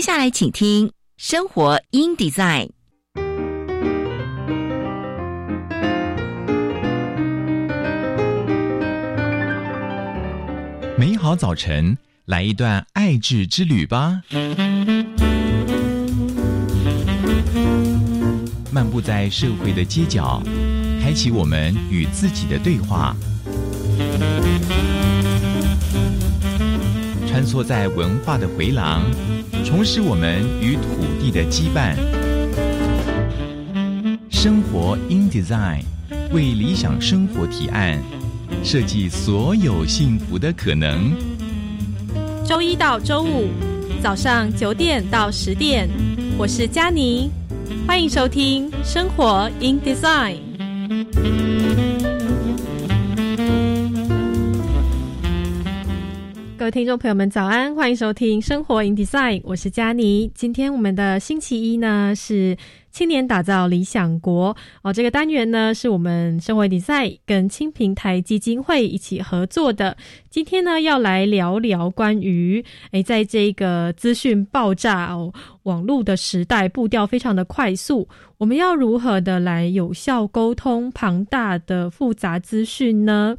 接下来，请听《生活 in Design》。美好早晨，来一段爱智之旅吧！漫步在社会的街角，开启我们与自己的对话。穿梭在文化的回廊，重拾我们与土地的羁绊。生活 in design，为理想生活提案，设计所有幸福的可能。周一到周五早上九点到十点，我是佳妮，欢迎收听生活 in design。听众朋友们，早安！欢迎收听《生活 in Design》，我是佳妮。今天我们的星期一呢是青年打造理想国哦。这个单元呢是我们生活 in Design 跟青平台基金会一起合作的。今天呢要来聊聊关于诶，在这个资讯爆炸哦，网络的时代，步调非常的快速，我们要如何的来有效沟通庞大的复杂资讯呢？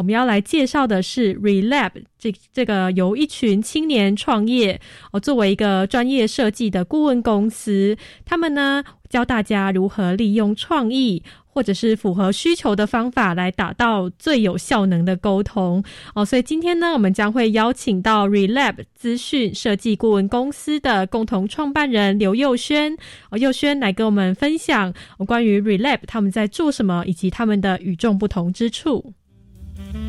我们要来介绍的是 Relab，这这个由一群青年创业哦，作为一个专业设计的顾问公司，他们呢教大家如何利用创意或者是符合需求的方法来达到最有效能的沟通哦。所以今天呢，我们将会邀请到 Relab 资讯设计顾问公司的共同创办人刘佑轩哦，佑轩来跟我们分享关于 Relab 他们在做什么，以及他们的与众不同之处。今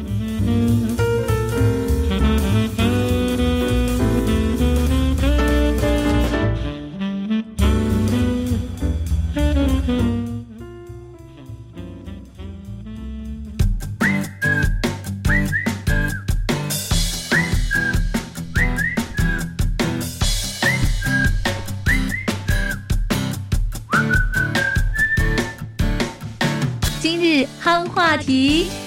日夯话题。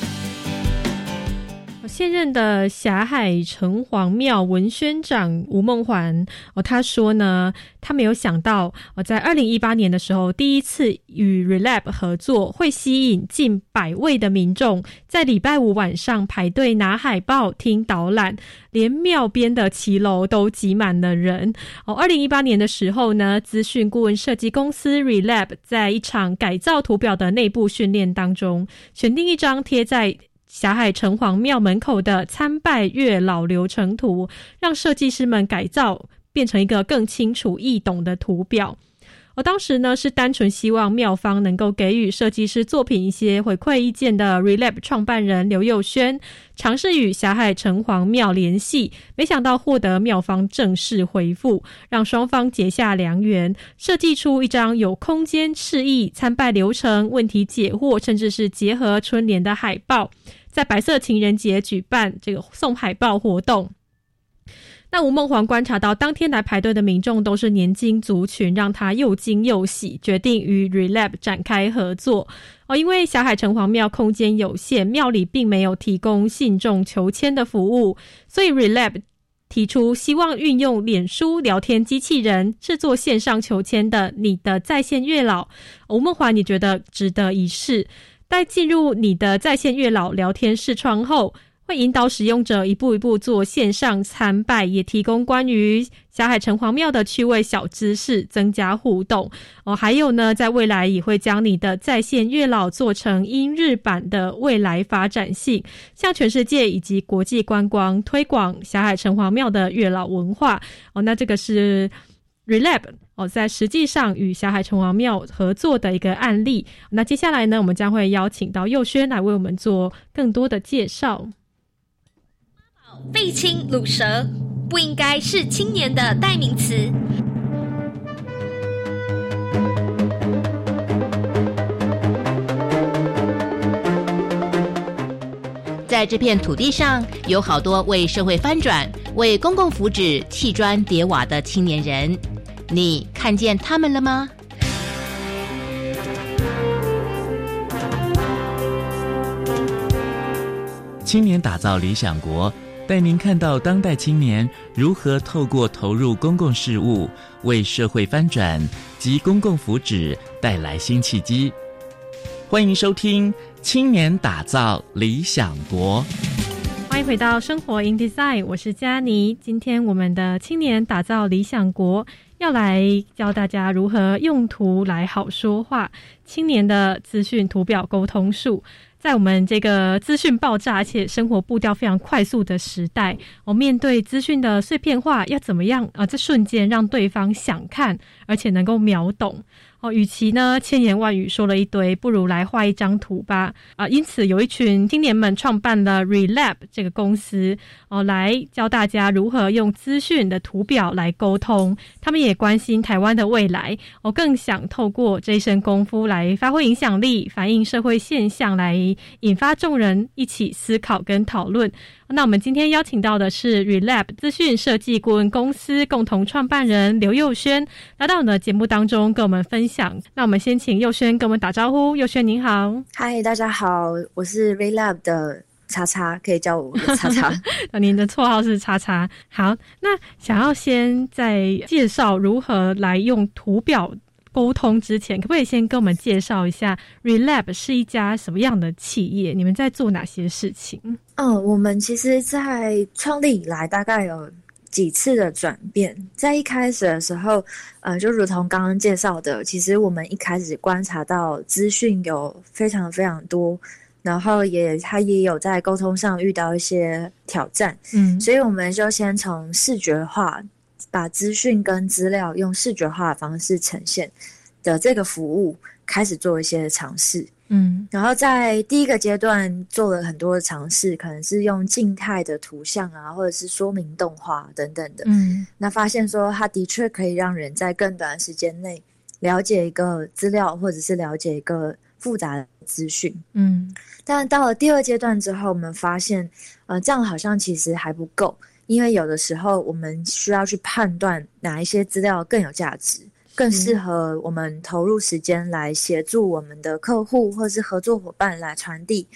现任的霞海城隍庙文宣长吴梦环哦，他说呢，他没有想到哦，在二零一八年的时候，第一次与 Relab 合作，会吸引近百位的民众在礼拜五晚上排队拿海报、听导览，连庙边的骑楼都挤满了人哦。二零一八年的时候呢，资讯顾问设计公司 Relab 在一场改造图表的内部训练当中，选定一张贴在。霞海城隍庙门口的参拜月老流程图，让设计师们改造变成一个更清楚易懂的图表。我当时呢，是单纯希望庙方能够给予设计师作品一些回馈意见的。Relab 创办人刘佑轩尝试与霞海城隍庙联系，没想到获得庙方正式回复，让双方结下良缘，设计出一张有空间、示意、参拜流程、问题解惑，甚至是结合春联的海报。在白色情人节举办这个送海报活动，那吴梦环观察到当天来排队的民众都是年轻族群，让他又惊又喜，决定与 Relab 展开合作哦。因为小海城隍庙空间有限，庙里并没有提供信众求签的服务，所以 Relab 提出希望运用脸书聊天机器人制作线上求签的你的在线月老。吴梦环，你觉得值得一试？在进入你的在线月老聊天视窗后，会引导使用者一步一步做线上参拜，也提供关于霞海城隍庙的趣味小知识，增加互动哦。还有呢，在未来也会将你的在线月老做成英日版的未来发展性，向全世界以及国际观光推广霞海城隍庙的月老文化哦。那这个是 Relab。哦，在实际上与霞海城隍庙合作的一个案例。那接下来呢，我们将会邀请到佑轩来为我们做更多的介绍。废青卤蛇不应该是青年的代名词。在这片土地上，有好多为社会翻转、为公共福祉砌砖叠瓦的青年人。你看见他们了吗？青年打造理想国，带您看到当代青年如何透过投入公共事务，为社会翻转及公共福祉带来新契机。欢迎收听《青年打造理想国》。欢迎回到生活 in design，我是佳妮。今天我们的青年打造理想国，要来教大家如何用图来好说话。青年的资讯图表沟通术。在我们这个资讯爆炸而且生活步调非常快速的时代，我面对资讯的碎片化，要怎么样啊？这瞬间让对方想看，而且能够秒懂。哦，与其呢千言万语说了一堆，不如来画一张图吧。啊，因此有一群青年们创办了 Relab 这个公司，哦，来教大家如何用资讯的图表来沟通。他们也关心台湾的未来，我更想透过这一身功夫来发挥影响力，反映社会现象，来引发众人一起思考跟讨论。那我们今天邀请到的是 Relab 资讯设计顾问公司共同创办人刘佑轩，来到我们的节目当中跟我们分享。那我们先请佑轩跟我们打招呼。佑轩您好，嗨，大家好，我是 Relab 的叉叉，可以叫我叉叉。您的绰号是叉叉。好，那想要先在介绍如何来用图表。沟通之前，可不可以先跟我们介绍一下 Relab 是一家什么样的企业？你们在做哪些事情？嗯，我们其实，在创立以来，大概有几次的转变。在一开始的时候，呃，就如同刚刚介绍的，其实我们一开始观察到资讯有非常非常多，然后也他也有在沟通上遇到一些挑战，嗯，所以我们就先从视觉化。把资讯跟资料用视觉化的方式呈现的这个服务开始做一些尝试，嗯，然后在第一个阶段做了很多的尝试，可能是用静态的图像啊，或者是说明动画等等的，嗯，那发现说它的确可以让人在更短的时间内了解一个资料，或者是了解一个复杂的资讯，嗯，但到了第二阶段之后，我们发现，呃，这样好像其实还不够。因为有的时候，我们需要去判断哪一些资料更有价值，更适合我们投入时间来协助我们的客户或是合作伙伴来传递，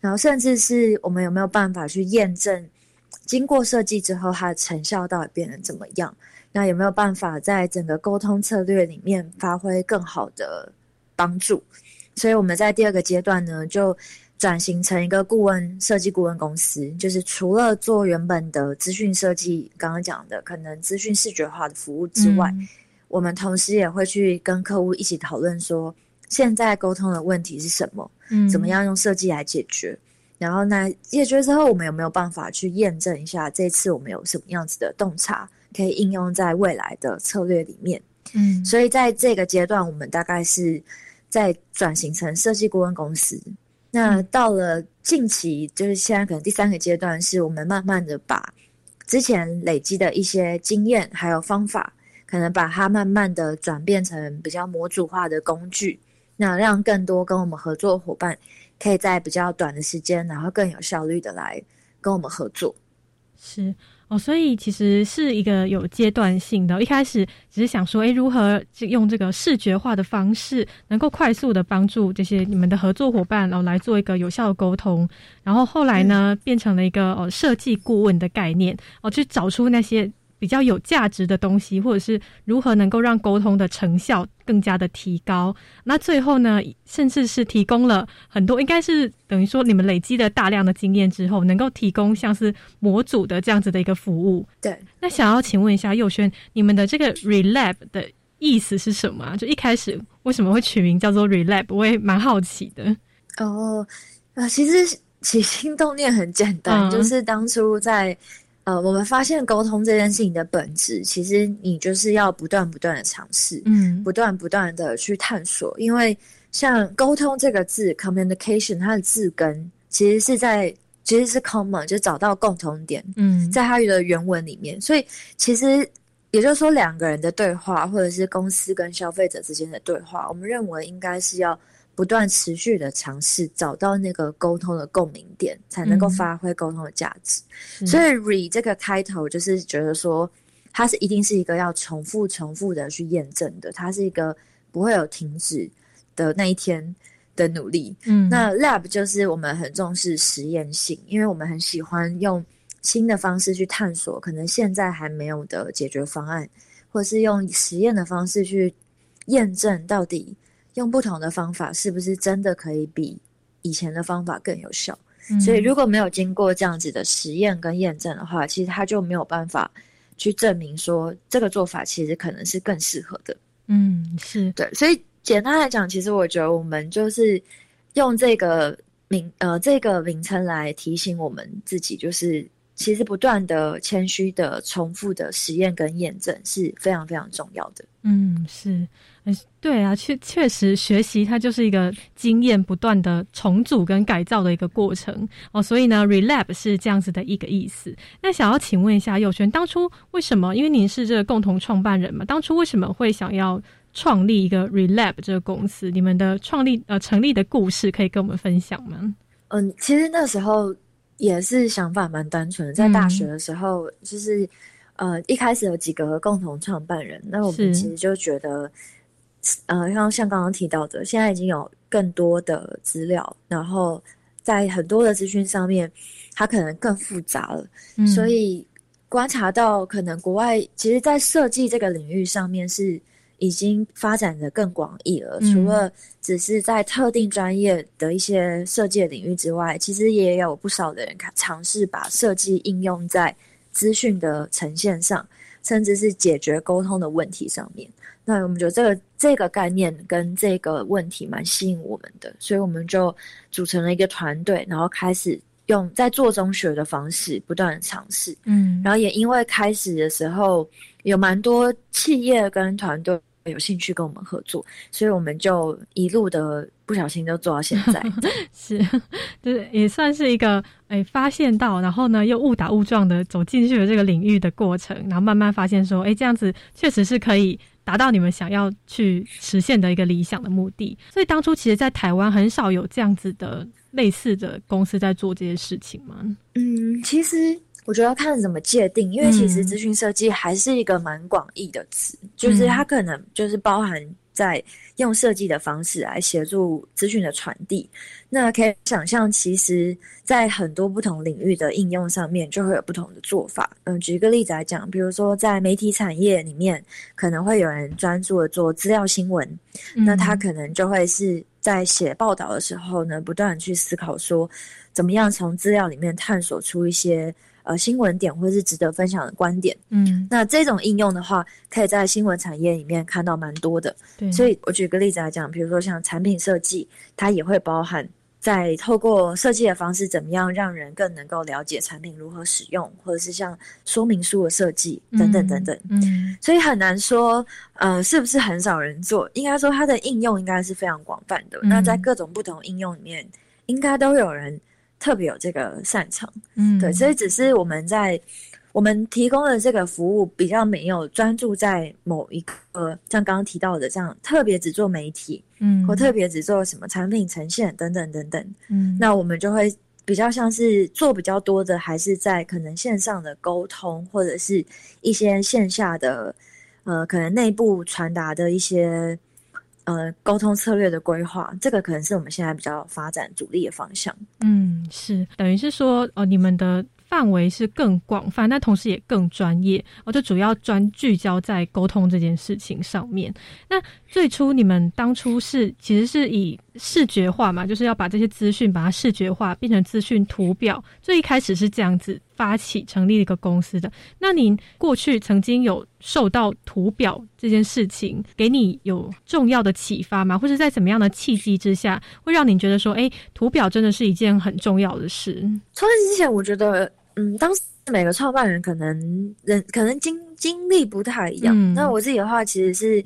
然后甚至是我们有没有办法去验证，经过设计之后它的成效到底变得怎么样？那有没有办法在整个沟通策略里面发挥更好的帮助？所以我们在第二个阶段呢，就。转型成一个顾问设计顾问公司，就是除了做原本的资讯设计，刚刚讲的可能资讯视觉化的服务之外，我们同时也会去跟客户一起讨论说，现在沟通的问题是什么，嗯，怎么样用设计来解决，然后呢，解决之后，我们有没有办法去验证一下，这次我们有什么样子的洞察可以应用在未来的策略里面？嗯，所以在这个阶段，我们大概是在转型成设计顾问公司。那到了近期，就是现在可能第三个阶段，是我们慢慢的把之前累积的一些经验还有方法，可能把它慢慢的转变成比较模组化的工具，那让更多跟我们合作伙伴可以在比较短的时间，然后更有效率的来跟我们合作。是。哦，所以其实是一个有阶段性的。一开始只是想说，诶，如何用这个视觉化的方式，能够快速的帮助这些你们的合作伙伴，然后来做一个有效的沟通。然后后来呢，变成了一个哦设计顾问的概念，哦，去找出那些。比较有价值的东西，或者是如何能够让沟通的成效更加的提高。那最后呢，甚至是提供了很多，应该是等于说你们累积了大量的经验之后，能够提供像是模组的这样子的一个服务。对。那想要请问一下佑轩，你们的这个 Relab 的意思是什么？就一开始为什么会取名叫做 Relab？我也蛮好奇的。哦，啊，其实起心动念很简单，就是当初在。呃，我们发现沟通这件事情的本质，其实你就是要不断不断的尝试，嗯，不断不断的去探索。因为像沟通这个字，communication，它的字根其实是在其实是 common，就找到共同点，嗯，在它的原文里面。所以其实也就是说，两个人的对话，或者是公司跟消费者之间的对话，我们认为应该是要。不断持续的尝试，找到那个沟通的共鸣点，才能够发挥沟通的价值。所以，re 这个开头就是觉得说，它是一定是一个要重复、重复的去验证的，它是一个不会有停止的那一天的努力。嗯，那 lab 就是我们很重视实验性，因为我们很喜欢用新的方式去探索，可能现在还没有的解决方案，或是用实验的方式去验证到底用不同的方法是不是真的可以比以前的方法更有效。所以如果没有经过这样子的实验跟验证的话，其实他就没有办法去证明说这个做法其实可能是更适合的。嗯，是对。所以简单来讲，其实我觉得我们就是用这个名呃这个名称来提醒我们自己，就是其实不断的谦虚的重复的实验跟验证是非常非常重要的。嗯，是。对啊，确确实学习它就是一个经验不断的重组跟改造的一个过程哦，所以呢，relab 是这样子的一个意思。那想要请问一下佑轩，当初为什么？因为您是这个共同创办人嘛，当初为什么会想要创立一个 relab 这个公司？你们的创立呃成立的故事可以跟我们分享吗？嗯，其实那时候也是想法蛮单纯的，在大学的时候，就是呃一开始有几个共同创办人，那我们其实就觉得。呃，像像刚刚提到的，现在已经有更多的资料，然后在很多的资讯上面，它可能更复杂了。所以观察到，可能国外其实，在设计这个领域上面是已经发展的更广义了。除了只是在特定专业的一些设计领域之外，其实也有不少的人尝试把设计应用在资讯的呈现上，甚至是解决沟通的问题上面。那我们觉得这个这个概念跟这个问题蛮吸引我们的，所以我们就组成了一个团队，然后开始用在做中学的方式不断的尝试，嗯，然后也因为开始的时候有蛮多企业跟团队有兴趣跟我们合作，所以我们就一路的不小心就做到现在，是，就是也算是一个哎发现到，然后呢又误打误撞的走进去了这个领域的过程，然后慢慢发现说，哎这样子确实是可以。达到你们想要去实现的一个理想的目的，所以当初其实，在台湾很少有这样子的类似的公司在做这些事情吗？嗯，其实我觉得要看怎么界定，因为其实资讯设计还是一个蛮广义的词，就是它可能就是包含在用设计的方式来协助资讯的传递。那可以想象，其实，在很多不同领域的应用上面，就会有不同的做法。嗯，举一个例子来讲，比如说在媒体产业里面，可能会有人专注的做资料新闻，那他可能就会是在写报道的时候呢，不断去思考说，怎么样从资料里面探索出一些呃新闻点，或是值得分享的观点。嗯，那这种应用的话，可以在新闻产业里面看到蛮多的。对，所以我举个例子来讲，比如说像产品设计，它也会包含。在透过设计的方式，怎么样让人更能够了解产品如何使用，或者是像说明书的设计等等等等。嗯，所以很难说，呃，是不是很少人做？应该说它的应用应该是非常广泛的。那在各种不同应用里面，应该都有人特别有这个擅长。嗯，对，所以只是我们在。我们提供的这个服务比较没有专注在某一个，像刚刚提到的这样特别只做媒体，嗯，或特别只做什么产品呈现等等等等，嗯，那我们就会比较像是做比较多的，还是在可能线上的沟通，或者是一些线下的，呃，可能内部传达的一些，呃，沟通策略的规划，这个可能是我们现在比较发展主力的方向。嗯，是等于是说，哦，你们的。范围是更广泛，但同时也更专业。我就主要专聚焦在沟通这件事情上面。那最初你们当初是其实是以视觉化嘛，就是要把这些资讯把它视觉化，变成资讯图表。最一开始是这样子发起成立一个公司的。那您过去曾经有受到图表这件事情给你有重要的启发吗？或者在怎么样的契机之下，会让你觉得说，哎，图表真的是一件很重要的事？创业之前，我觉得。嗯，当时每个创办人可能人可能经经历不太一样。那我自己的话，其实是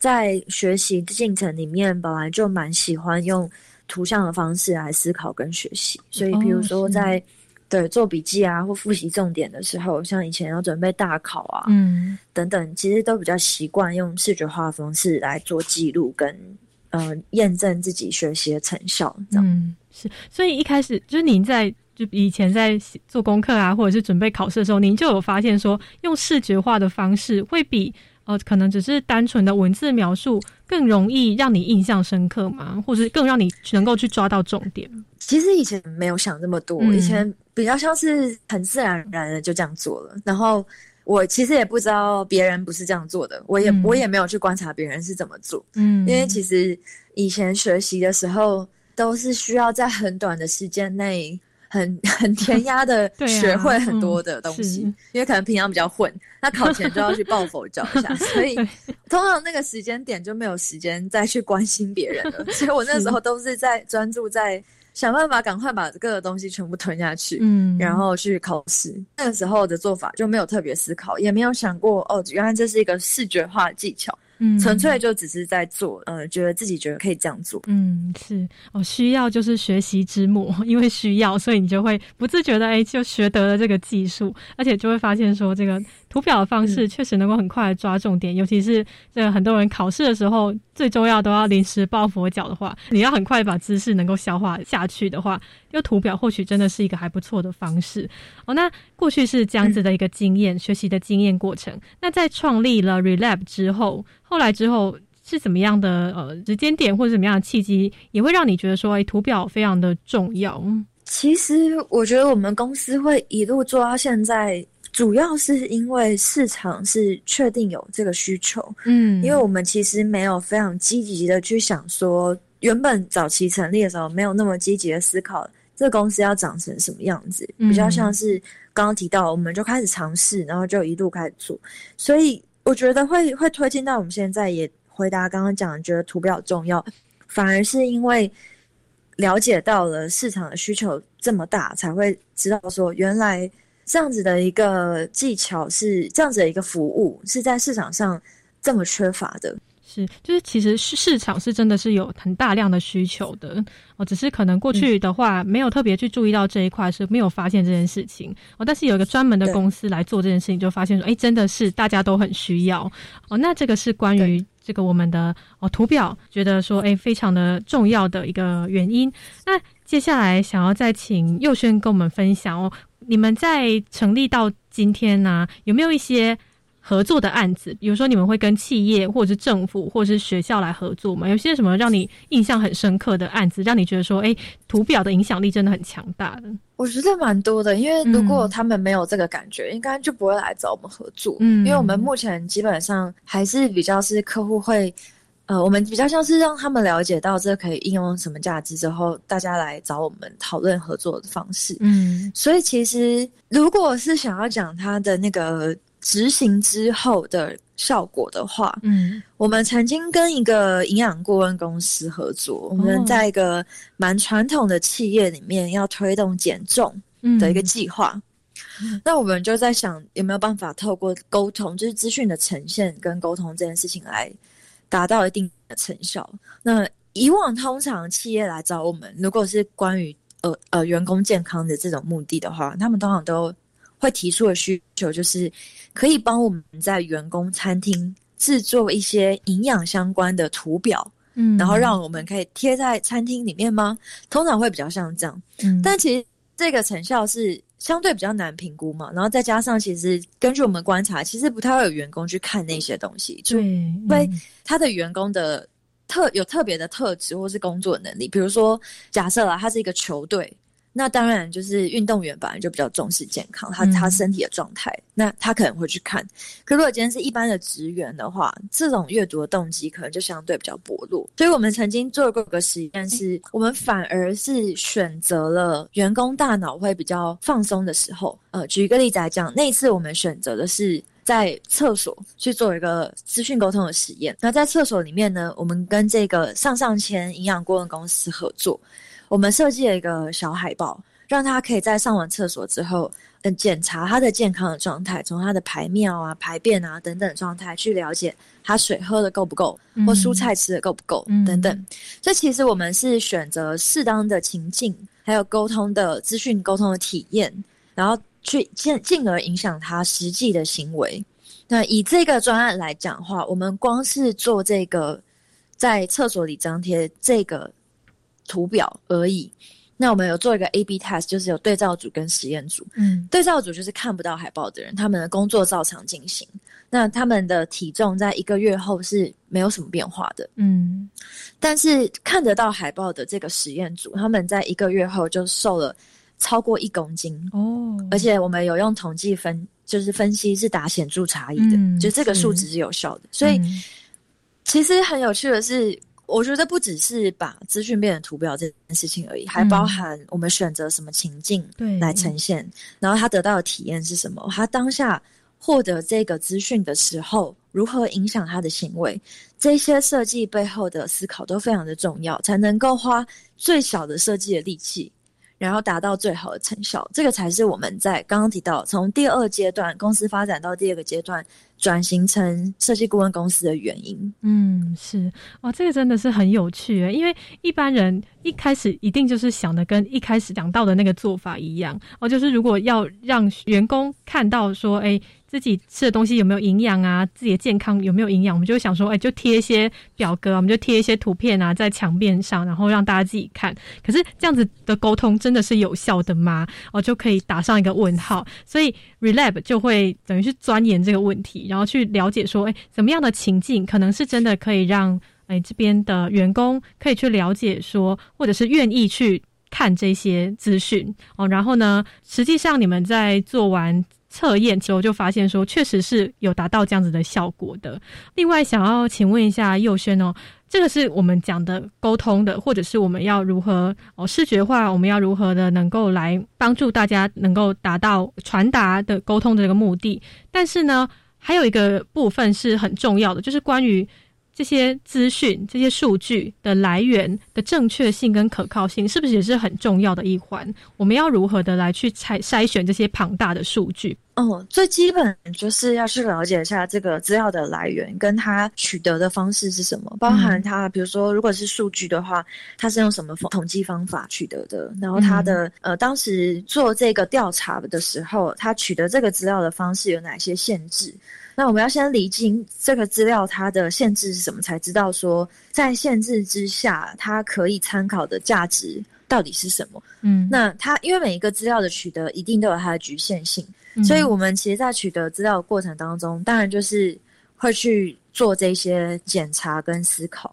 在学习进程里面，本来就蛮喜欢用图像的方式来思考跟学习。所以，比如说在对做笔记啊，或复习重点的时候，像以前要准备大考啊，嗯，等等，其实都比较习惯用视觉化的方式来做记录跟呃验证自己学习的成效。这样是，所以一开始就是您在。就以前在做功课啊，或者是准备考试的时候，您就有发现说，用视觉化的方式会比呃，可能只是单纯的文字描述更容易让你印象深刻吗？或者更让你能够去抓到重点？其实以前没有想这么多，以前比较像是很自然而然的就这样做了。然后我其实也不知道别人不是这样做的，我也、嗯。我也没有去观察别人是怎么做，嗯，因为其实以前学习的时候都是需要在很短的时间内。很 很填鸭的 学会很多的嗯东西，是因为可能平常比较混，那考前就要去抱佛脚一下，所以通常那个时间点就没有时间再去关心别人了，所以我那时候都是在专注在想办法赶快把各个东西全部吞下去，嗯，然后去考试。那个时候的做法就没有特别思考，也没有想过哦，原来这是一个视觉化的技巧，嗯纯粹就只是在做，呃，觉得自己觉得可以这样做。嗯，是哦，需要就是学习之母，因为需要，所以你就会不自觉的哎，就学得了这个技术，而且就会发现说，这个图表的方式确实能够很快的抓重点，尤其是这很多人考试的时候，最重要都要临时抱佛脚的话，你要很快把知识能够消化下去的话，用图表或许真的是一个还不错的方式哦。那过去是这样子的一个经验，学习的经验过程。那在创立了 Relab 之后，后来之后。是怎么样的呃时间点或者怎么样的契机，也会让你觉得说，哎、图表非常的重要？其实我觉得我们公司会一路做到现在，主要是因为市场是确定有这个需求，嗯。因为我们其实没有非常积极的去想说，原本早期成立的时候没有那么积极的思考这个公司要长成什么样子，嗯比较像是刚刚提到，我们就开始尝试，然后就一路开始做，所以我觉得会会推进到我们现在也回答刚刚讲，觉得图表重要，反而是因为了解到了市场的需求这么大，才会知道说原来这样子的一个技巧是这样子的一个服务是在市场上这么缺乏的。是，就是其实市市场是真的是有很大量的需求的哦，只是可能过去的话、没有特别去注意到这一块，是没有发现这件事情哦。但是有一个专门的公司来做这件事情，就发现说，哎，真的是大家都很需要哦。那这个是关于这个我们的哦图表，觉得说，哎，非常的重要的一个原因。那接下来想要再请佑轩跟我们分享哦，你们在成立到今天呢、有没有一些？合作的案子，比如说你们会跟企业或者是政府或者是学校来合作吗？有些什么让你印象很深刻的案子，让你觉得说，哎，图表的影响力真的很强大的？我觉得蛮多的，因为如果嗯他们没有这个感觉，应该就不会来找我们合作。嗯因为我们目前基本上还是比较是客户会，呃，我们比较像是让他们了解到这可以应用什么价值之后，大家来找我们讨论合作的方式。嗯所以其实如果是想要讲它的那个执行之后的效果的话，嗯我们曾经跟一个营养顾问公司合作，我们在一个蛮传统的企业里面要推动减重嗯的一个计划。那我们就在想，有没有办法透过沟通，就是资讯的呈现跟沟通这件事情来达到一定的成效。那以往通常企业来找我们，如果是关于呃呃员工健康的这种目的的话，他们通常都会提出的需求就是可以帮我们在员工餐厅制作一些营养相关的图表，嗯然后让我们可以贴在餐厅里面吗？通常会比较像这样。嗯但其实这个成效是相对比较难评估嘛，然后再加上其实根据我们观察，其实不太会有员工去看那些东西，就因为他的员工的特有特别的特质或是工作能力，比如说假设啊，他是一个球队。那当然，就是运动员本来就比较重视健康，他嗯他身体的状态，那他可能会去看。可如果今天是一般的职员的话，这种阅读的动机可能就相对比较薄弱。所以我们曾经做过个实验是，我们反而是选择了员工大脑会比较放松的时候。呃，举一个例子来讲，那一次我们选择的是。在厕所去做一个资讯沟通的实验。那在厕所里面呢，我们跟这个上上签营养顾问公司合作，我们设计了一个小海报，让他可以在上完厕所之后，嗯，检查他的健康的状态，从他的排尿啊、排便啊等等状态去了解他水喝的够不够，或蔬菜吃的够不够、嗯等等。所以其实我们是选择适当的情境，还有沟通的资讯沟通的体验，然后去进进而影响他实际的行为。那以这个专案来讲的话，我们光是做这个在厕所里张贴这个图表而已。那我们有做一个 A/B test，就是有对照组跟实验组。嗯对照组就是看不到海报的人，他们的工作照常进行。那他们的体重在一个月后是没有什么变化的，嗯但是看得到海报的这个实验组，他们在一个月后就瘦了超过一公斤哦，而且我们有用统计分，就是分析是打显著差异的，嗯就这个数值是有效的。所以嗯其实很有趣的是，我觉得不只是把资讯变成图表这件事情而已，还包含我们选择什么情境嗯对来呈现，然后他得到的体验是什么，他当下获得这个资讯的时候，如何影响他的行为，这些设计背后的思考都非常的重要，才能够花最小的设计的力气。然后达到最好的成效，这个才是我们在刚刚提到从第二阶段公司发展到第二个阶段转型成设计顾问公司的原因。嗯，是哇，这个真的是很有趣耶，因为一般人一开始一定就是想的跟一开始讲到的那个做法一样哦，就是如果要让员工看到说，哎，自己吃的东西有没有营养啊，自己的健康有没有营养，我们就想说，哎，就贴一些表格，我们就贴一些图片啊，在墙面上，然后让大家自己看。可是这样子的沟通真的是有效的吗？哦，就可以打上一个问号。所以 Relab 就会等于是钻研这个问题，然后去了解说，哎，怎么样的情境可能是真的可以让哎这边的员工可以去了解说，或者是愿意去看这些资讯哦。然后呢，实际上你们在做完。测验之后就发现说，确实是有达到这样子的效果的。另外，想要请问一下佑轩哦，这个是我们讲的沟通的，或者是我们要如何哦视觉化，我们要如何的能够来帮助大家能够达到传达的沟通的这个目的。但是呢，还有一个部分是很重要的，就是关于这些资讯、这些数据的来源的正确性跟可靠性，是不是也是很重要的一环？我们要如何的来去筛筛选这些庞大的数据？哦，最基本就是要去了解一下这个资料的来源，跟它取得的方式是什么，包含它，比如说如果是数据的话，它是用什么统计方法取得的，然后它的、呃当时做这个调查的时候，它取得这个资料的方式有哪些限制？那我们要先理清这个资料它的限制是什么，才知道说在限制之下，它可以参考的价值到底是什么。嗯，那它因为每一个资料的取得一定都有它的局限性。嗯所以，我们其实，在取得资料的过程当中，当然就是会去做这些检查跟思考，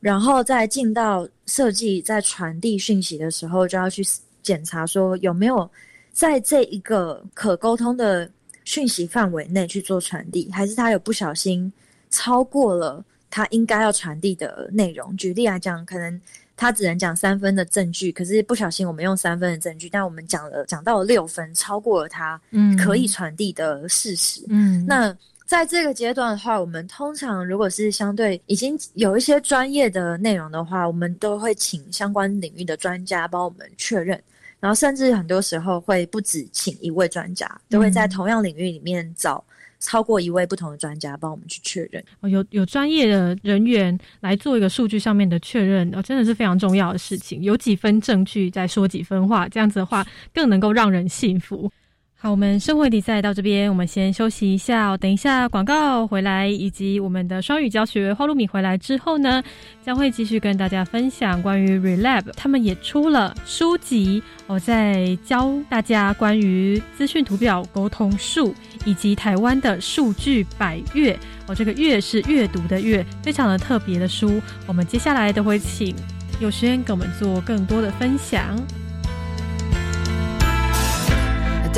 然后再进到设计，在传递讯息的时候，就要去检查说有没有在这一个可沟通的讯息范围内去做传递，还是他有不小心超过了他应该要传递的内容。举例来讲，可能。他只能讲三分的证据，可是不小心我们用三分的证据，但我们讲了讲到了六分，超过了他可以传递的事实。嗯，那在这个阶段的话，我们通常如果是相对已经有一些专业的内容的话，我们都会请相关领域的专家帮我们确认，然后甚至很多时候会不止请一位专家，都会在同样领域里面找。超过一位不同的专家帮我们去确认，哦，有有专业的人员来做一个数据上面的确认，哦，真的是非常重要的事情。有几分证据再说几分话，这样子的话更能够让人信服。好，我们生活比赛到这边，我们先休息一下、等一下广告回来，以及我们的双语教学花露米回来之后呢，将会继续跟大家分享关于 Relab，他们也出了书籍，我在教大家关于资讯图表沟通术，以及台湾的数据百阅。哦，这个阅是阅读的阅，非常的特别的书。我们接下来都会请有轩给我们做更多的分享。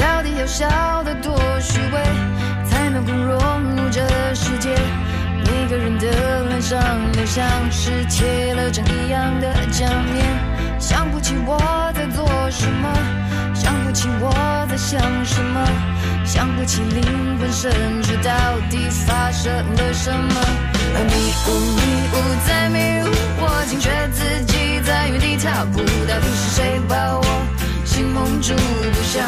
到底要笑得多虚伪，才能够融入这世界？每个人的脸上都像是贴了张一样的假面，想不起我在做什么，想不起我在想什么，想不起灵魂深处到底发生了什么。而迷雾，迷雾在迷雾，我惊觉自己在原地踏步，到底是谁把我心蒙住？不想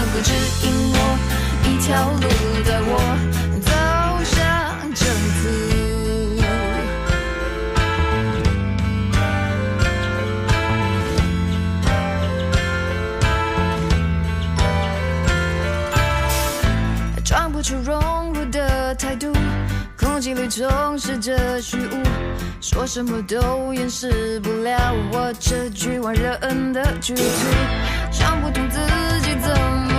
能够指引我一条路，带我走向正途？装不出融入的态度。空气里充斥着虚无，说什么都掩饰不了我这局外人的局促。想不通自己怎么，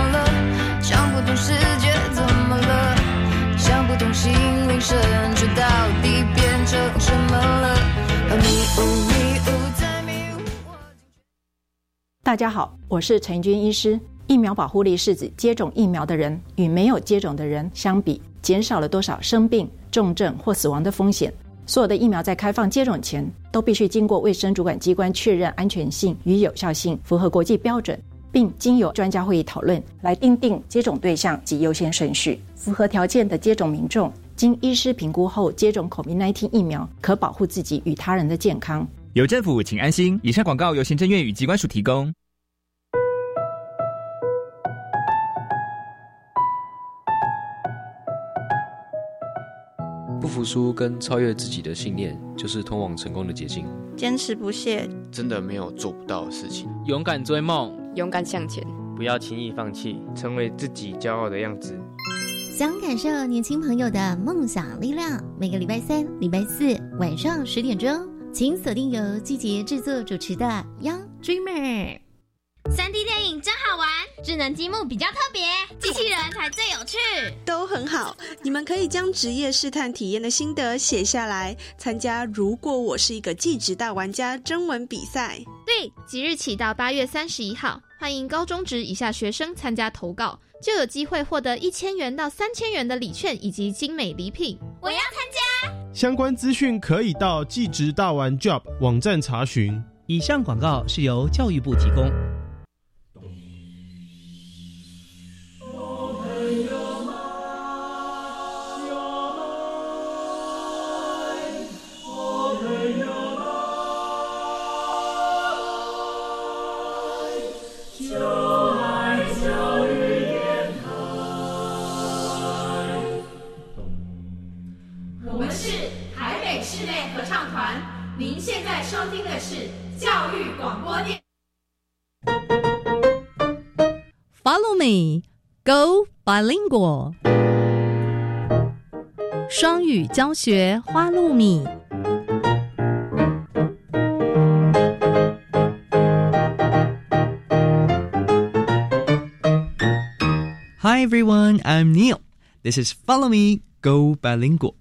不懂世界怎么了，想不通心灵深处到底变成什么了？迷雾迷雾在迷雾。大家好，我是陈军医师。疫苗保护力是指接种疫苗的人与没有接种的人相比，减少了多少生病、重症或死亡的风险。所有的疫苗在开放接种前，都必须经过卫生主管机关确认安全性与有效性，符合国际标准，并经由专家会议讨论来定定接种对象及优先顺序。符合条件的接种民众，经医师评估后接种 COVID-19 疫苗，可保护自己与他人的健康。有政府，请安心。以上广告由行政院与机关署提供。不服输跟超越自己的信念，就是通往成功的捷径。坚持不懈，真的没有做不到的事情。勇敢追梦，勇敢向前，不要轻易放弃，成为自己骄傲的样子。想感受年轻朋友的梦想力量，每个礼拜三、礼拜四晚上十点钟，请锁定由季节制作主持的《Young Dreamer》。三 D 电影真好玩，智能积木比较特别，机器人才最有趣。都很好，你们可以将职业试探体验的心得写下来，参加“如果我是一个技职大玩家”征文比赛。对，即日起到八月三十一号，欢迎高中职以下学生参加投稿，就有机会获得一千元到三千元的礼券以及精美礼品。我要参加，相关资讯可以到技职大玩 Job 网站查询。以上广告是由教育部提供。Follow me, go bilingual。双语教学花露米。Hi everyone, I'm Neil. This is Follow Me, Go Bilingual.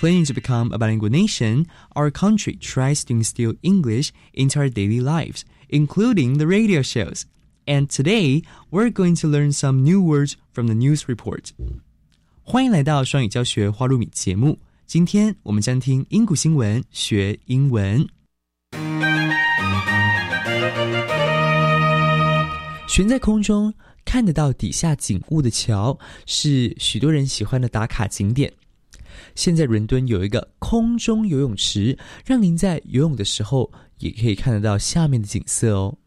Planning to become a bilingual nation, our country tries to instill English into our daily lives, including the radio shows. And today, we're going to learn some new words from the news report. 欢迎来到双语教学花露米节目。今天我们将听英古新闻学英文。悬在空中看得到底下景物的桥，是许多人喜欢的打卡景点。现在伦敦有一个空中游泳池，让您在游泳的时候也可以看得到下面的景色哦。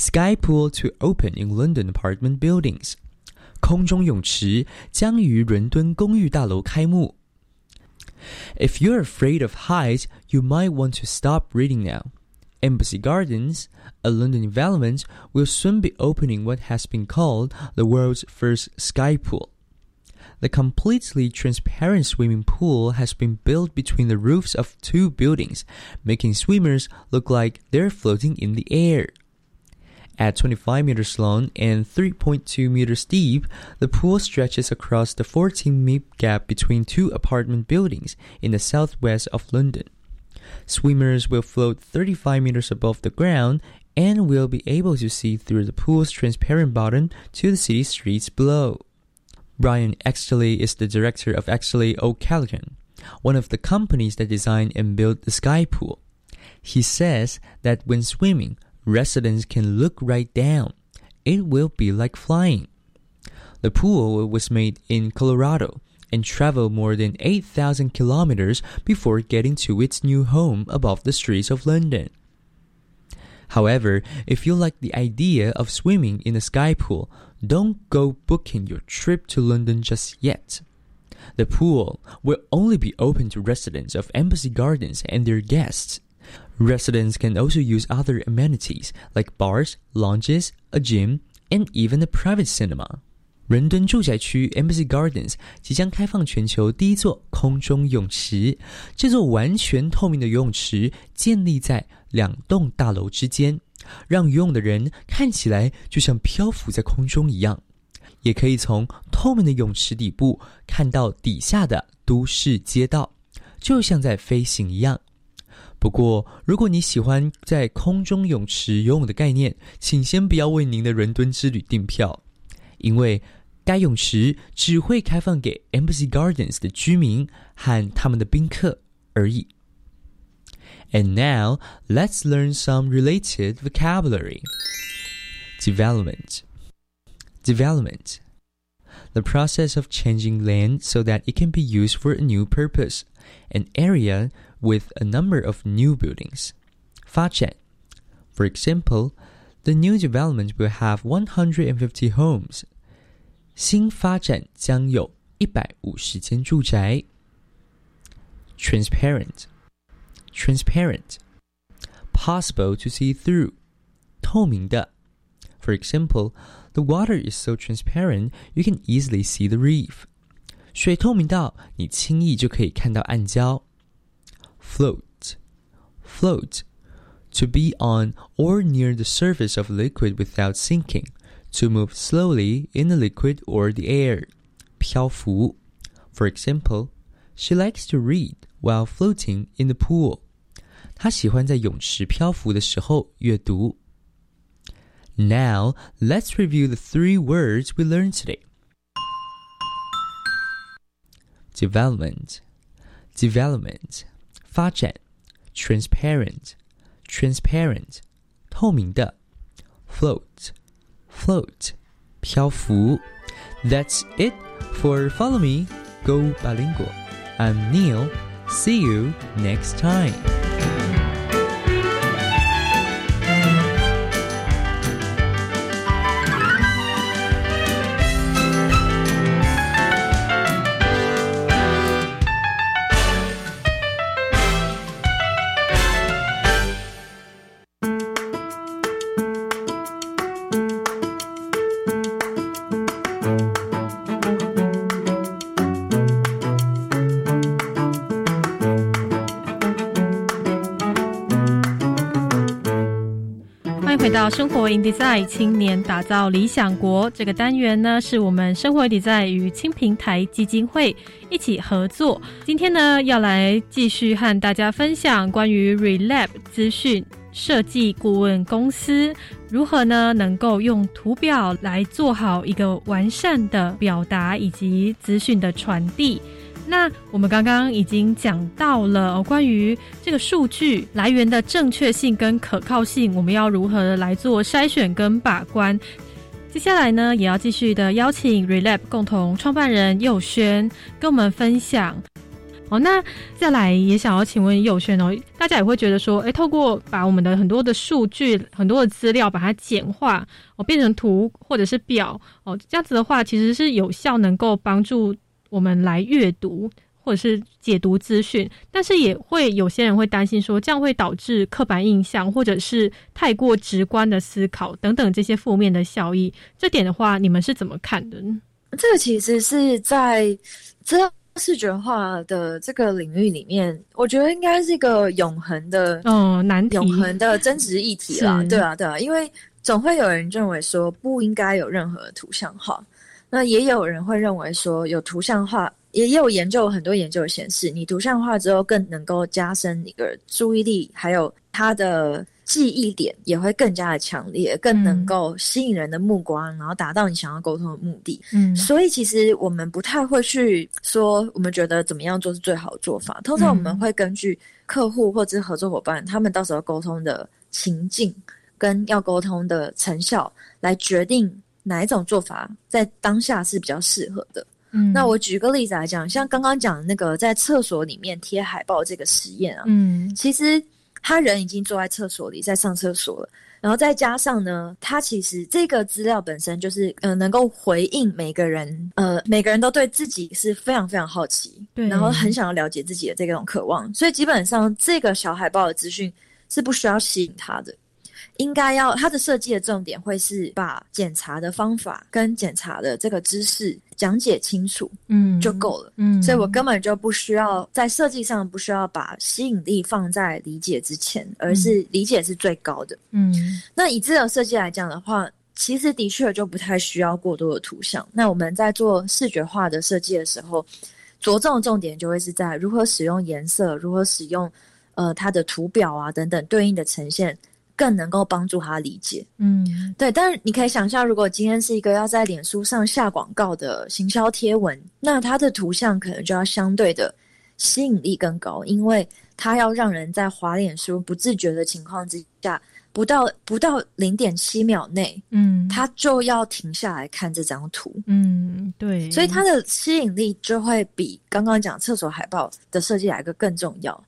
Sky pool to open in London apartment buildings，空中泳池将于伦敦公寓大楼开幕。If you're afraid of heights, you might want to stop reading now. Embassy Gardens, a London development, will soon be opening what has been called the world's first sky pool. The completely transparent swimming pool has been built between the roofs of two buildings, making swimmers look like they're floating in the air. At 25 meters long and 3.2 meters deep, the pool stretches across the 14 meter gap between two apartment buildings in the southwest of London. Swimmers will float 35 meters above the ground and will be able to see through the pool's transparent bottom to the city streets below. Brian Exley is the director of Exley O'Callaghan, one of the companies that designed and built the Sky Pool. He says that when swimming, residents can look right down. It will be like flying. The pool was made in Colorado and traveled more than 8,000 kilometers before getting to its new home above the streets of London. However, if you like the idea of swimming in a sky pool, don't go booking your trip to London just yet. The pool will only be open to residents of Embassy Gardens and their guests. Residents can also use other amenities like bars, lounges, a gym, and even a private cinema. 伦敦住宅区 Embassy Gardens 即将开放全球第一座空中泳池。这座完全透明的游泳池建立在两栋大楼之间，让游泳的人看起来就像漂浮在空中一样。也可以从透明的泳池底部看到底下的都市街道，就像在飞行一样。不过，如果你喜欢在空中泳池游泳的概念，请先不要为您的伦敦之旅订票，因为该泳池只会开放给 Embassy Gardens 的居民和他们的宾客而已。And now, let's learn some related vocabulary. Development. Development. The process of changing land so that it can be used for a new purpose, an area with a number of new buildings. 发展. For example, the new development will have 150 homes. 新发展将有一百五十间住宅。Transparent, transparent, possible to see through. 透明的。For example, the water is so transparent you can easily see the reef. 水透明到你轻易就可以看到暗礁。 Float, float, to be on or near the surface of a liquid without sinking, to move slowly in the liquid or the air. 漂浮. For example, she likes to read while floating in the pool. 她喜欢在泳池漂浮的时候阅读。Now, let's review the three words we learned today. Development, development, 发展，transparent, transparent, 透明的，float, float, 漂浮。That's it for Follow Me, Go Bilingual. I'm Neil. See you next time. 生活 in design 青年打造理想国这个单元呢，是我们生活 in design 与青平台基金会一起合作。今天呢，要来继续和大家分享关于 Relab 资讯设计顾问公司如何呢，能够用图表来做好一个完善的表达以及资讯的传递。那我们刚刚已经讲到了关于这个数据来源的正确性跟可靠性，我们要如何来做筛选跟把关？接下来呢，也要继续的邀请 Relab 共同创办人佑轩跟我们分享。哦，那再来也想要请问佑轩哦，大家也会觉得说，诶，透过把我们的很多的数据、很多的资料把它简化，哦，变成图或者是表，哦，这样子的话，其实是有效能够帮助。我们来阅读或者是解读资讯，但是也会有些人会担心说，这样会导致刻板印象，或者是太过直观的思考等等这些负面的效益。这点的话，你们是怎么看的？这个其实是在资料视觉化的这个领域里面，我觉得应该是一个永恒的嗯难题，永恒的真实议题啦。对啊，对啊，因为总会有人认为说不应该有任何图像化。那也有人会认为说，有图像化，也有研究很多研究显示，你图像化之后更能够加深一个注意力，还有他的记忆点也会更加的强烈，更能够吸引人的目光，然后达到你想要沟通的目的。嗯，所以其实我们不太会去说，我们觉得怎么样做是最好的做法。通常我们会根据客户或者是合作伙伴他们到时候沟通的情境跟要沟通的成效来决定。哪一种做法在当下是比较适合的？嗯，那我举个例子来讲，像刚刚讲那个在厕所里面贴海报这个实验啊，嗯，其实他人已经坐在厕所里在上厕所了，然后再加上呢，他其实这个资料本身就是呃能够回应每个人，呃每个人都对自己是非常非常好奇，对，然后很想要了解自己的这种渴望，所以基本上这个小海报的资讯是不需要吸引他的。应该要它的设计的重点会是把检查的方法跟检查的这个知识讲解清楚，嗯，就够了，嗯，所以我根本就不需要在设计上不需要把吸引力放在理解之前，而是理解是最高的，嗯。那以这种设计来讲的话，其实的确就不太需要过多的图像。那我们在做视觉化的设计的时候，着重重点就会是在如何使用颜色，如何使用呃它的图表啊等等对应的呈现，更能够帮助他理解。嗯，对。但是你可以想象，如果今天是一个要在脸书上下广告的行销贴文，那它的图像可能就要相对的吸引力更高，因为它要让人在滑脸书不自觉的情况之下。不到不到零点七秒内，嗯，他就要停下来看这张图，嗯，对，所以它的吸引力就会比刚刚讲厕所海报的设计来个更重要。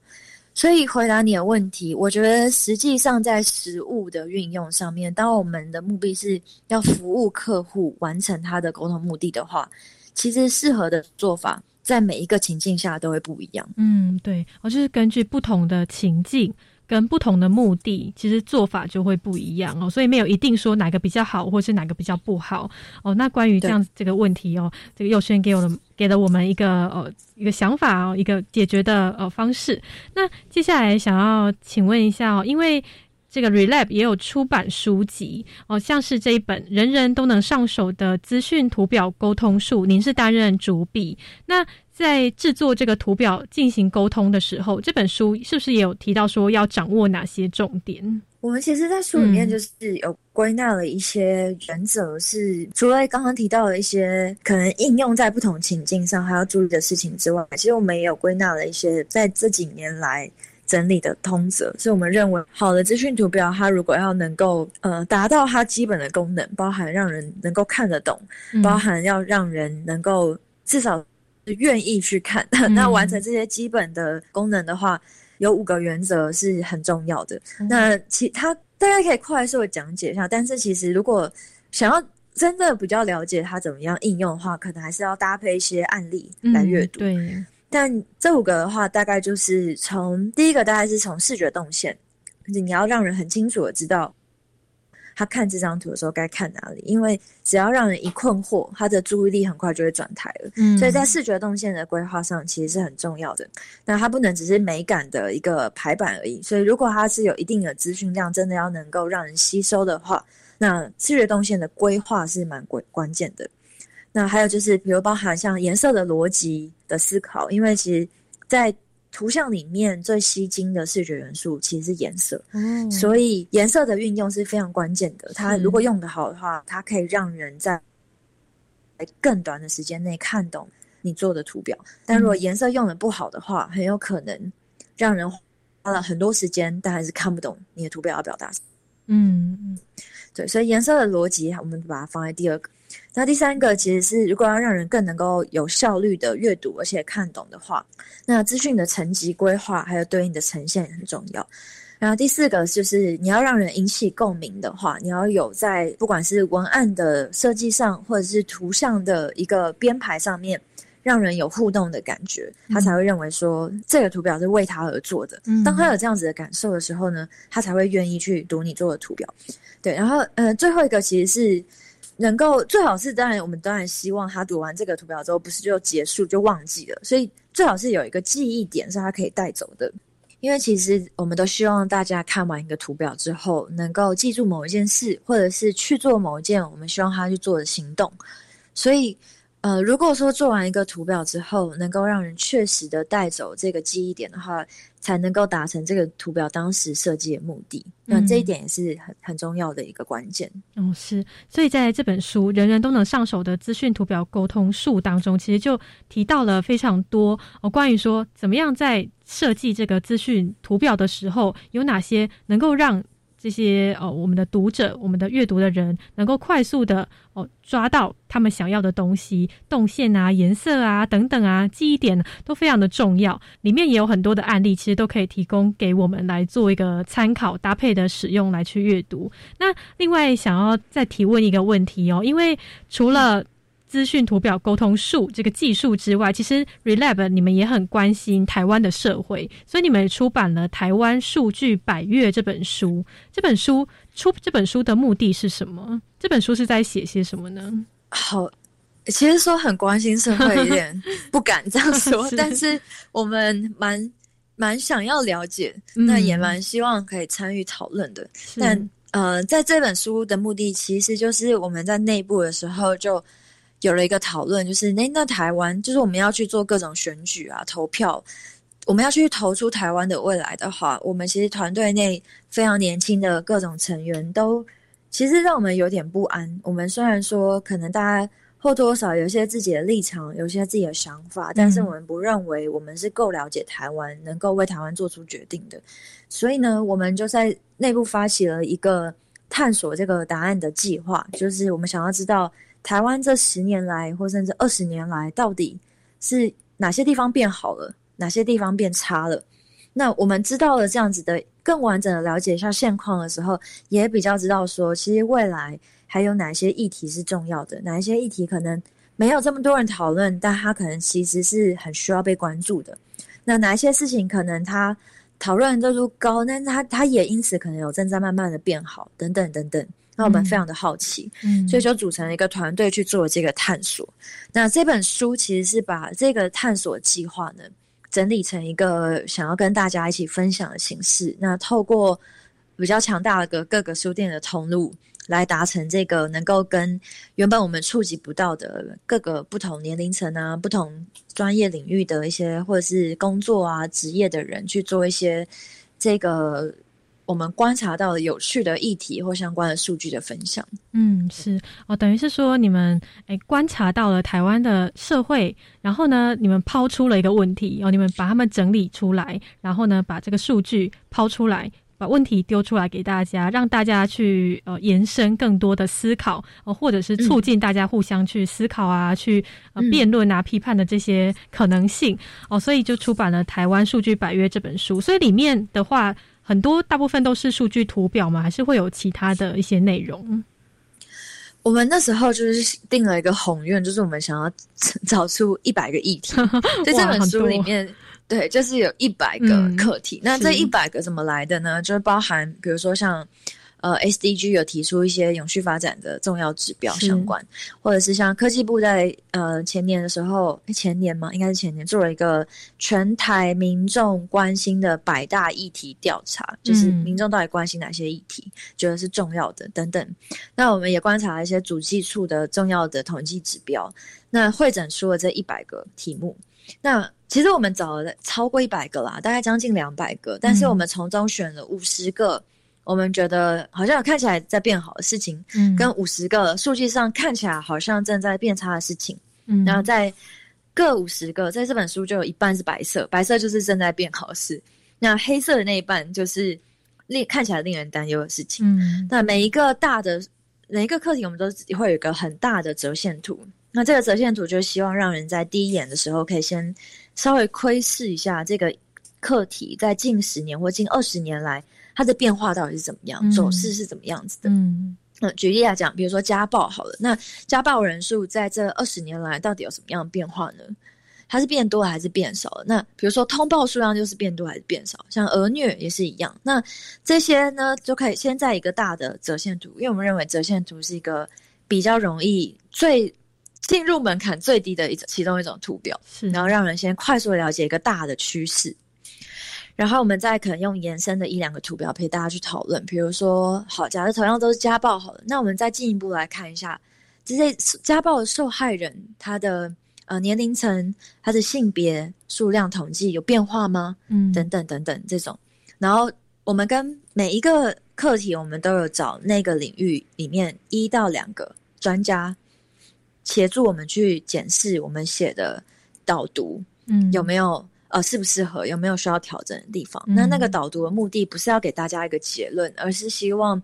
所以回答你的问题，我觉得实际上在实物的运用上面，当我们的目的是要服务客户完成他的沟通目的的话，其实适合的做法在每一个情境下都会不一样。嗯，对，我就是根据不同的情境。跟不同的目的，其实做法就会不一样哦，所以没有一定说哪个比较好，或是哪个比较不好哦。那关于这样这个问题哦，这个佑轩给我的给了我们一个呃一个想法哦，一个解决的呃方式。那接下来想要请问一下哦，因为这个 Relab 也有出版书籍哦，像是这一本人人都能上手的资讯图表沟通术，您是担任主笔那。在制作这个图表进行沟通的时候，这本书是不是也有提到说要掌握哪些重点？我们其实，在书里面就是有归纳了一些原则，是除了刚刚提到的一些可能应用在不同情境上还要注意的事情之外，其实我们也有归纳了一些在这几年来整理的通则。所以我们认为，好的资讯图表，它如果要能够呃达到它基本的功能，包含让人能够看得懂，包含要让人能够至少。愿意去看，那完成这些基本的功能的话，有五个原则是很重要的。那其他大家可以快速的讲解一下，但是其实如果想要真的比较了解它怎么样应用的话，可能还是要搭配一些案例来阅读。对，但这五个的话，大概就是从第一个大概是从视觉动线，你要让人很清楚的知道。他看这张图的时候该看哪里？因为只要让人一困惑，他的注意力很快就会转台了。嗯，所以在视觉动线的规划上，其实是很重要的。那它不能只是美感的一个排版而已。所以如果它是有一定的资讯量，真的要能够让人吸收的话，那视觉动线的规划是蛮关关键的。那还有就是，比如包含像颜色的逻辑的思考，因为其实，在图像里面最吸睛的视觉元素其实是颜色，所以颜色的运用是非常关键的。它如果用得好的话，它可以让人在更短的时间内看懂你做的图表。但如果颜色用的不好的话，很有可能让人花了很多时间，但还是看不懂你的图表要表达什么。嗯嗯，对，所以颜色的逻辑，我们把它放在第二个。那第三个其实是，如果要让人更能够有效率的阅读而且看懂的话，那资讯的层级规划还有对应的呈现很重要。然后第四个就是你要让人引起共鸣的话，你要有在不管是文案的设计上，或者是图像的一个编排上面，让人有互动的感觉，他才会认为说这个图表是为他而做的。当他有这样子的感受的时候呢，他才会愿意去读你做的图表。对，然后呃，最后一个其实是。能够最好是当然，我们当然希望他读完这个图表之后，不是就结束就忘记了，所以最好是有一个记忆点是他可以带走的。因为其实我们都希望大家看完一个图表之后，能够记住某一件事，或者是去做某一件我们希望他去做的行动。所以，呃，如果说做完一个图表之后，能够让人确实的带走这个记忆点的话。才能够达成这个图表当时设计的目的，那这一点也是很很重要的一个关键。哦，是，所以在这本书人人都能上手的资讯图表沟通术当中，其实就提到了非常多哦，关于说怎么样在设计这个资讯图表的时候，有哪些能够让。这些哦，我们的读者，我们的阅读的人，能够快速的哦抓到他们想要的东西，动线啊、颜色啊等等啊，记忆点都非常的重要。里面也有很多的案例，其实都可以提供给我们来做一个参考，搭配的使用来去阅读。那另外想要再提问一个问题哦，因为除了资讯图表沟通术这个技术之外，其实 Relab 你们也很关心台湾的社会，所以你们也出版了《台湾数据百月》这本书。这本书出这本书的目的是什么？这本书是在写些什么呢？好，其实说很关心社会，有点不敢这样说，但是我们蛮蛮想要了解，那也蛮希望可以参与讨论的。但呃，在这本书的目的，其实就是我们在内部的时候就。有了一个讨论，就是那那台湾就是我们要去做各种选举啊、投票，我们要去投出台湾的未来的话，我们其实团队内非常年轻的各种成员都其实让我们有点不安。我们虽然说可能大家或多或少有些自己的立场，有些自己的想法，但是我们不认为我们是够了解台湾，能够为台湾做出决定的。所以呢，我们就在内部发起了一个探索这个答案的计划，就是我们想要知道。台湾这十年来，或甚至二十年来，到底是哪些地方变好了，哪些地方变差了？那我们知道了这样子的更完整的了解一下现况的时候，也比较知道说，其实未来还有哪些议题是重要的，哪一些议题可能没有这么多人讨论，但它可能其实是很需要被关注的。那哪一些事情可能它讨论热度高，但是它它也因此可能有正在慢慢的变好，等等等等。那我们非常的好奇，嗯，所以就组成了一个团队去做这个探索。那这本书其实是把这个探索计划呢整理成一个想要跟大家一起分享的形式。那透过比较强大的各个书店的通路，来达成这个能够跟原本我们触及不到的各个不同年龄层啊、不同专业领域的一些或者是工作啊、职业的人去做一些这个。我们观察到的有趣的议题或相关的数据的分享，嗯，是哦，等于是说你们诶观察到了台湾的社会，然后呢，你们抛出了一个问题，哦，你们把它们整理出来，然后呢，把这个数据抛出来，把问题丢出来给大家，让大家去呃延伸更多的思考，哦，或者是促进大家互相去思考啊，去呃辩论啊、批判的这些可能性，哦，所以就出版了《台湾数据百约》这本书，所以里面的话。很多大部分都是数据图表吗？还是会有其他的一些内容？我们那时候就是定了一个宏愿，就是我们想要找出一百个议题。在这本书里面，对，就是有一百个课题。那这一百个怎么来的呢？就是包含，比如说像。呃，SDG 有提出一些永续发展的重要指标相关，或者是像科技部在呃前年的时候，前年嘛，应该是前年做了一个全台民众关心的百大议题调查，就是民众到底关心哪些议题，觉得是重要的等等。那我们也观察了一些主计处的重要的统计指标，那会诊出了这一百个题目。那其实我们找了超过一百个啦，大概将近两百个，但是我们从中选了五十个。我们觉得好像看起来在变好的事情，嗯，跟五十个数据上看起来好像正在变差的事情，嗯，然后在各五十个，在这本书就有一半是白色，白色就是正在变好的事，那黑色的那一半就是令看起来令人担忧的事情。嗯，那每一个大的每一个课题，我们都会有一个很大的折线图，那这个折线图就希望让人在第一眼的时候可以先稍微窥视一下这个课题在近十年或近二十年来。它的变化到底是怎么样？走势是怎么样子的？嗯，那举例来讲，比如说家暴好了，那家暴人数在这二十年来到底有什么样的变化呢？它是变多还是变少了？那比如说通报数量就是变多还是变少？像儿虐也是一样。那这些呢，就可以先在一个大的折线图，因为我们认为折线图是一个比较容易、最进入门槛最低的一种其中一种图表，然后让人先快速了解一个大的趋势。然后我们再可能用延伸的一两个图表陪大家去讨论，比如说，好，假设同样都是家暴，好了，那我们再进一步来看一下这些家暴的受害人他的呃年龄层、他的性别数量统计有变化吗？嗯，等等等等这种。然后我们跟每一个课题，我们都有找那个领域里面一到两个专家协助我们去检视我们写的导读，嗯，有没有。呃，适不适合？有没有需要调整的地方？那那个导读的目的不是要给大家一个结论，而是希望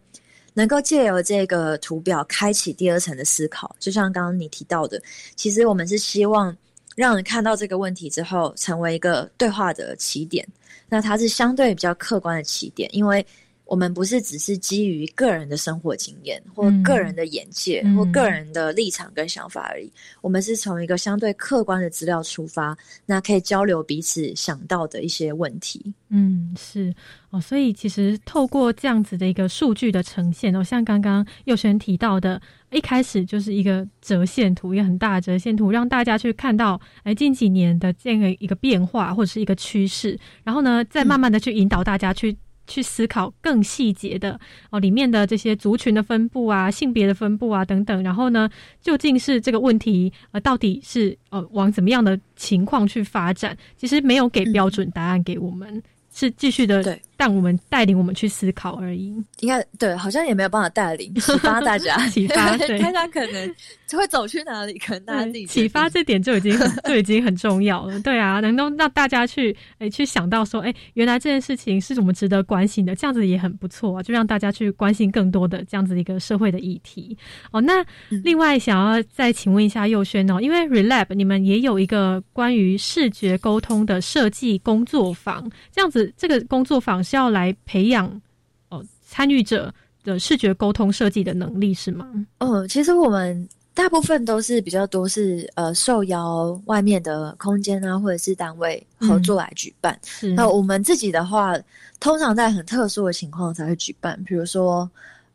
能够借由这个图表开启第二层的思考。就像刚刚你提到的，其实我们是希望让人看到这个问题之后，成为一个对话的起点。那它是相对比较客观的起点，因为。我们不是只是基于个人的生活经验，或个人的眼界，或个人的立场跟想法而已。我们是从一个相对客观的资料出发，那可以交流彼此想到的一些问题。嗯，是哦。所以其实透过这样子的一个数据的呈现，哦，像刚刚佑璇提到的，一开始就是一个折线图，一个很大的折线图，让大家去看到，哎，近几年的这样一个变化或者是一个趋势，然后呢，再慢慢的去引导大家去。去思考更细节的哦，里面的这些族群的分布啊、性别的分布啊等等。然后呢，究竟是这个问题呃，到底是呃往怎么样的情况去发展？其实没有给标准答案给我们。是继续的，对，但我们带领我们去思考而已。应该对，好像也没有办法带领 启发大家，启发 大家可能会走去哪里，可能大家自己启发这点就已经就已经很重要了。对啊，能够让大家去诶去想到说，哎，原来这件事情是我们值得关心的，这样子也很不错啊，就让大家去关心更多的这样子一个社会的议题。哦，那另外想要再请问一下佑轩哦，因为 Relab 你们也有一个关于视觉沟通的设计工作坊，这样子。这个工作坊是要来培养哦参与者的视觉沟通设计的能力是吗？哦，其实我们大部分都是比较多是呃受邀外面的空间啊，或者是单位合作来举办。那我们自己的话，通常在很特殊的情况才会举办，比如说。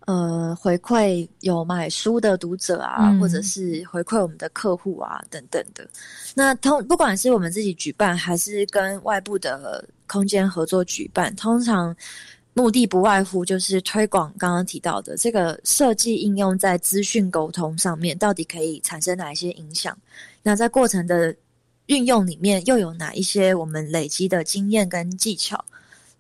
呃，回馈有买书的读者啊，或者是回馈我们的客户啊，等等的。那通不管是我们自己举办，还是跟外部的空间合作举办，通常目的不外乎就是推广刚刚提到的这个设计应用在资讯沟通上面，到底可以产生哪一些影响？那在过程的运用里面，又有哪一些我们累积的经验跟技巧？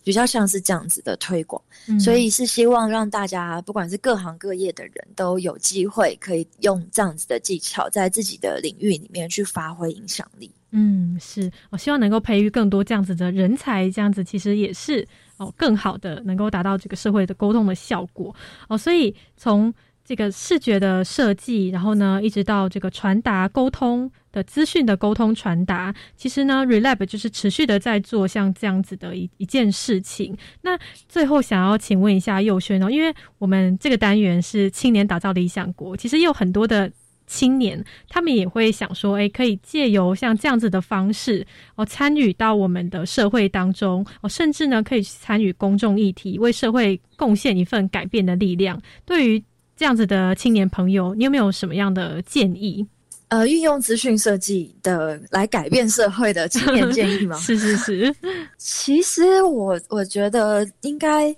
比较像是这样子的推广，所以是希望让大家不管是各行各业的人都有机会可以用这样子的技巧，在自己的领域里面去发挥影响力。嗯，是我希望能够培育更多这样子的人才，这样子其实也是哦，更好的能够达到这个社会的沟通的效果哦。所以从这个视觉的设计，然后呢，一直到这个传达沟通的资讯的沟通传达，其实呢，Relab 就是持续的在做像这样子的一一件事情。那最后想要请问一下佑轩哦，因为我们这个单元是青年打造理想国，其实也有很多的青年，他们也会想说，哎，可以借由像这样子的方式哦，参与到我们的社会当中哦，甚至呢，可以参与公众议题，为社会贡献一份改变的力量。对于这样子的青年朋友，你有没有什么样的建议？呃，运用资讯设计的来改变社会的青年建议吗？是是是。其实我我觉得应该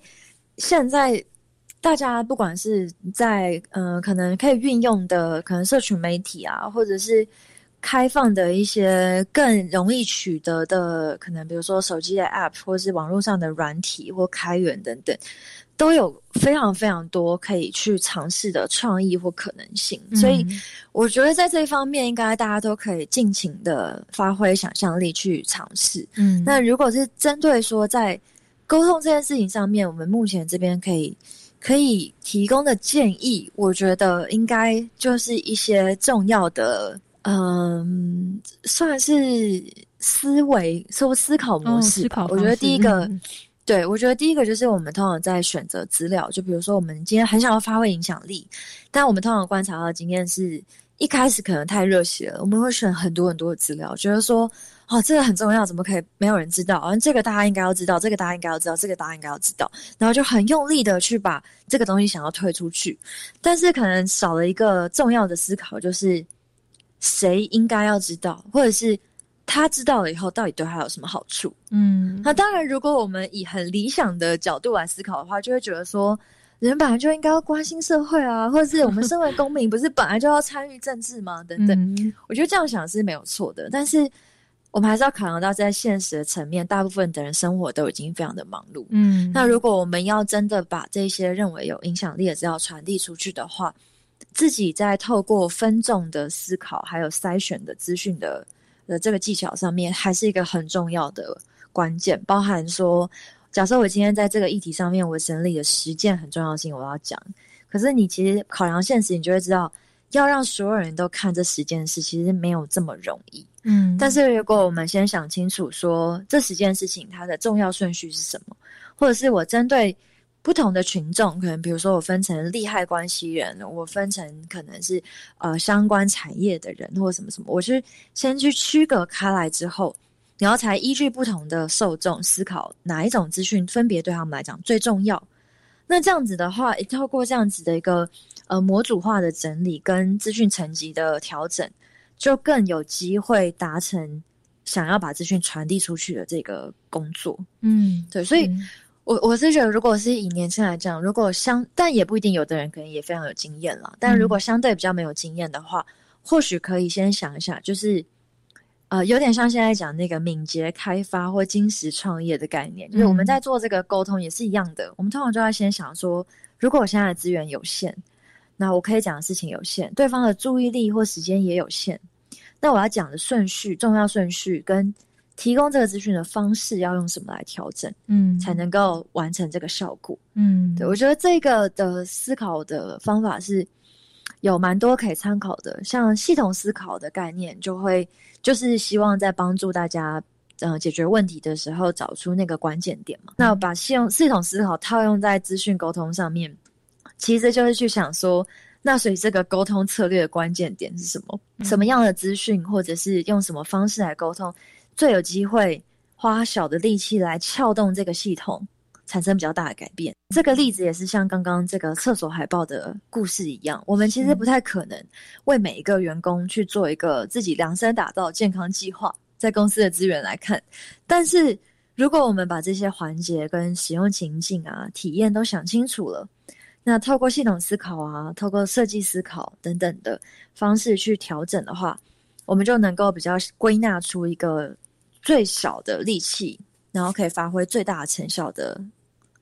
现在大家不管是在呃，可能可以运用的，可能社群媒体啊，或者是开放的一些更容易取得的，可能比如说手机的 App，或者是网络上的软体或开源等等。都有非常非常多可以去尝试的创意或可能性，所以我觉得在这一方面，应该大家都可以尽情的发挥想象力去尝试。嗯，那如果是针对说在沟通这件事情上面，我们目前这边可以可以提供的建议，我觉得应该就是一些重要的，嗯，算是思维说思考模式吧。我觉得第一个。对，我觉得第一个就是我们通常在选择资料，就比如说我们今天很想要发挥影响力，但我们通常观察到的经验是一开始可能太热血了，我们会选很多很多的资料，觉得说哦这个很重要，怎么可以没有人知道？而这个大家应该要知道，这个大家应该要知道，这个大家应该要知道，然后就很用力的去把这个东西想要推出去，但是可能少了一个重要的思考，就是谁应该要知道，或者是。他知道了以后，到底对他有什么好处？嗯，那当然，如果我们以很理想的角度来思考的话，就会觉得说，人本来就应该要关心社会啊，或者是我们身为公民，不是本来就要参与政治吗？等等，我觉得这样想是没有错的。但是，我们还是要考量到，在现实的层面，大部分的人生活都已经非常的忙碌。嗯，那如果我们要真的把这些认为有影响力的资料传递出去的话，自己在透过分众的思考，还有筛选的资讯的。的这个技巧上面还是一个很重要的关键，包含说，假设我今天在这个议题上面，我整理的十件很重要性，我要讲。可是你其实考量现实，你就会知道，要让所有人都看这十件事，其实没有这么容易。嗯，但是如果我们先想清楚，说这十件事情它的重要顺序是什么，或者是我针对。不同的群众，可能比如说我分成利害关系人，我分成可能是呃相关产业的人，或什么什么，我是先去区隔开来之后，然后才依据不同的受众思考哪一种资讯分别对他们来讲最重要。那这样子的话，透过这样子的一个呃模组化的整理跟资讯层级的调整，就更有机会达成想要把资讯传递出去的这个工作。嗯，对，所以。我我是觉得，如果是以年轻来讲，如果相，但也不一定，有的人可能也非常有经验了。但如果相对比较没有经验的话，或许可以先想一下，就是呃，有点像现在讲那个敏捷开发或金石创业的概念，就是我们在做这个沟通也是一样的。我们通常就要先想说，如果我现在的资源有限，那我可以讲的事情有限，对方的注意力或时间也有限，那我要讲的顺序、重要顺序跟。提供这个资讯的方式要用什么来调整，嗯，才能够完成这个效果，嗯，对我觉得这个的思考的方法是有蛮多可以参考的，像系统思考的概念，就会就是希望在帮助大家，呃，解决问题的时候找出那个关键点嘛。那把系统系统思考套用在资讯沟通上面，其实就是去想说，那所以这个沟通策略的关键点是什么？什么样的资讯，或者是用什么方式来沟通？最有机会花小的力气来撬动这个系统，产生比较大的改变。这个例子也是像刚刚这个厕所海报的故事一样，我们其实不太可能为每一个员工去做一个自己量身打造健康计划。在公司的资源来看，但是如果我们把这些环节跟使用情境啊、体验都想清楚了，那透过系统思考啊、透过设计思考等等的方式去调整的话，我们就能够比较归纳出一个。最小的力气，然后可以发挥最大的成效的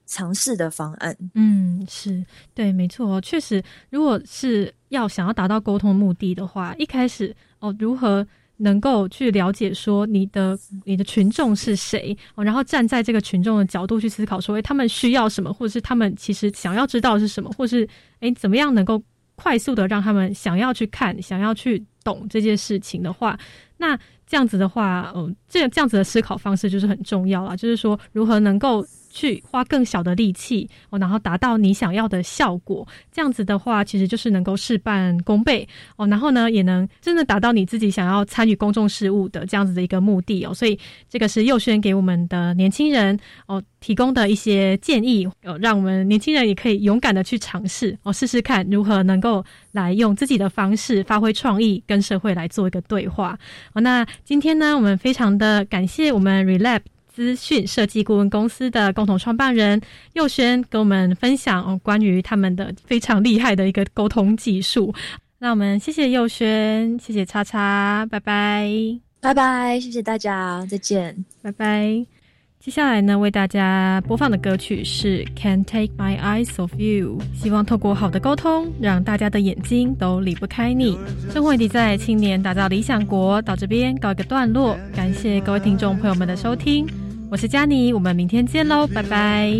尝试的方案。嗯，是对，没错，确实，如果是要想要达到沟通目的的话，一开始哦，如何能够去了解说你的你的群众是谁哦，然后站在这个群众的角度去思考，说他们需要什么，或者是他们其实想要知道是什么，或是哎怎么样能够快速的让他们想要去看、想要去懂这件事情的话，那。这样子的话，嗯，这这样子的思考方式就是很重要啊，就是说如何能够。去花更小的力气哦，然后达到你想要的效果。这样子的话，其实就是能够事半功倍哦。然后呢，也能真的达到你自己想要参与公众事务的这样子的一个目的哦。所以，这个是佑轩给我们的年轻人哦提供的一些建议哦，让我们年轻人也可以勇敢的去尝试哦，试试看如何能够来用自己的方式发挥创意，跟社会来做一个对话哦。那今天呢，我们非常的感谢我们 Relab。资讯设计顾问公司的共同创办人佑轩跟我们分享关于他们的非常厉害的一个沟通技术。那我们谢谢佑轩，谢谢叉叉，拜拜，拜拜，谢谢大家，再见，拜拜。接下来呢，为大家播放的歌曲是《Can Take My Eyes Off You》，希望透过好的沟通，让大家的眼睛都离不开你。生活已在青年打造理想国，到这边告一个段落，感谢各位听众朋友们的收听。我是佳妮，我们明天见喽，拜拜。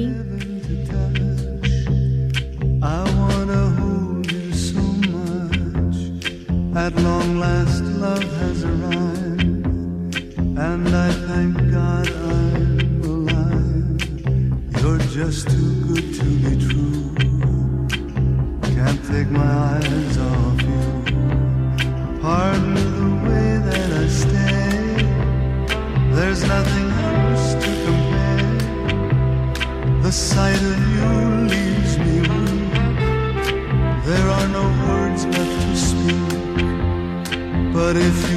You're just too good to be true. Can't take my eyes off you. Pardon the way that I stay. There's nothing else to compare. The sight of you leaves me weak. There are no words left to speak. But if you